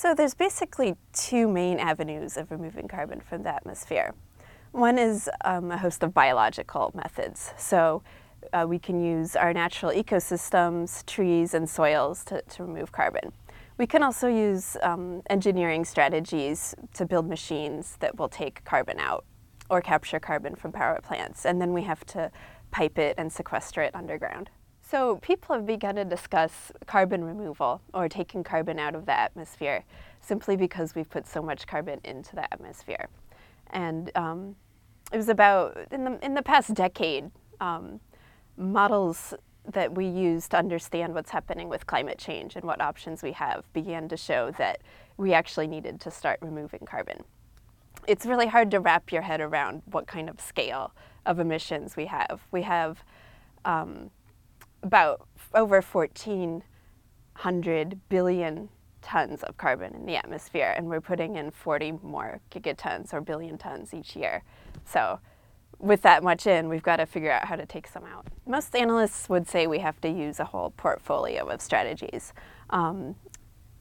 So there's basically two main avenues of removing carbon from the atmosphere. One is um, a host of biological methods. So uh, we can use our natural ecosystems, trees, and soils to, to remove carbon. We can also use um, engineering strategies to build machines that will take carbon out or capture carbon from power plants, and then we have to pipe it and sequester it underground. So people have begun to discuss carbon removal or taking carbon out of the atmosphere simply because we've put so much carbon into the atmosphere. And um, it was about, in the, in the past decade, um, models that we use to understand what's happening with climate change and what options we have began to show that we actually needed to start removing carbon. It's really hard to wrap your head around what kind of scale of emissions we have. We have um, about over 1,400 billion tons of carbon in the atmosphere, and we're putting in 40 more gigatons or billion tons each year. So with that much in, we've got to figure out how to take some out. Most analysts would say we have to use a whole portfolio of strategies. Um,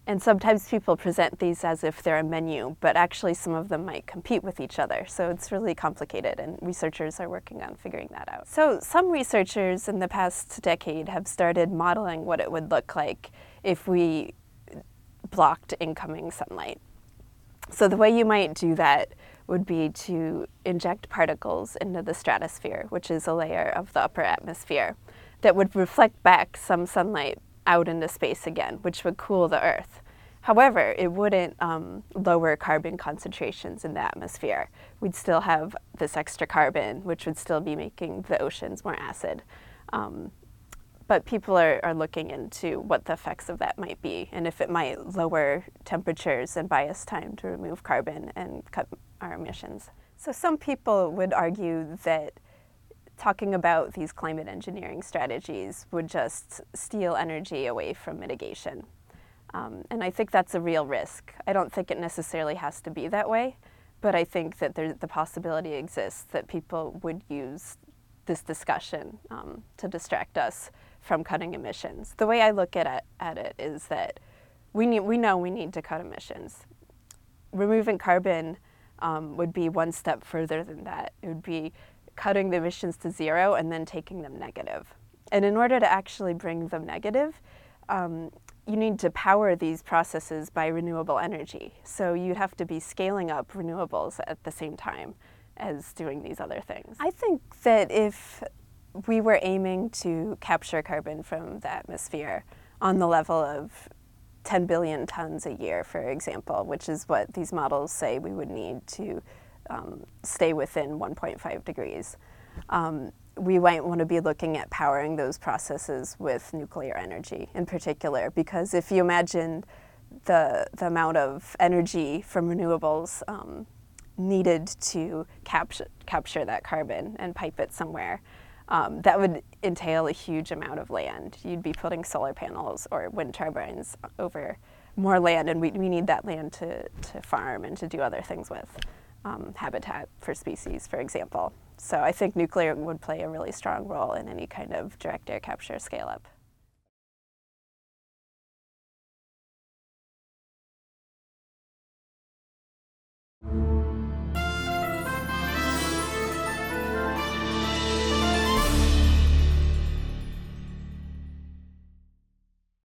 and sometimes people present these as if they're a menu, but actually some of them might compete with each other. So it's really complicated, and researchers are working on figuring that out. So some researchers in the past decade have started modeling what it would look like if we blocked incoming sunlight. So the way you might do that would be to inject particles into the stratosphere, which is a layer of the upper atmosphere, that would reflect back some sunlight out into space again, which would cool the Earth. However, it wouldn't um, lower carbon concentrations in the atmosphere. We'd still have this extra carbon, which would still be making the oceans more acid. Um, but people are, are looking into what the effects of that might be and if it might lower temperatures and buy us time to remove carbon and cut our emissions. So some people would argue that talking about these climate engineering strategies would just steal energy away from mitigation. Um, and I think that's a real risk. I don't think it necessarily has to be that way, but I think that there, the possibility exists that people would use this discussion um, to distract us from cutting emissions. The way I look at it, at it is that we, need, we know we need to cut emissions. Removing carbon um, would be one step further than that. It would be cutting the emissions to zero and then taking them negative. And in order to actually bring them negative, um, you need to power these processes by renewable energy. So you'd have to be scaling up renewables at the same time as doing these other things. I think that if we were aiming to capture carbon from the atmosphere on the level of 10 billion tons a year, for example, which is what these models say we would need to um, stay within 1.5 degrees. Um, we might want to be looking at powering those processes with nuclear energy in particular, because if you imagine the, the amount of energy from renewables um, needed to capture, capture that carbon and pipe it somewhere, um, that would entail a huge amount of land. You'd be putting solar panels or wind turbines over more land, and we, we need that land to, to farm and to do other things with um, habitat for species, for example. So I think nuclear would play a really strong role in any kind of direct air capture scale up.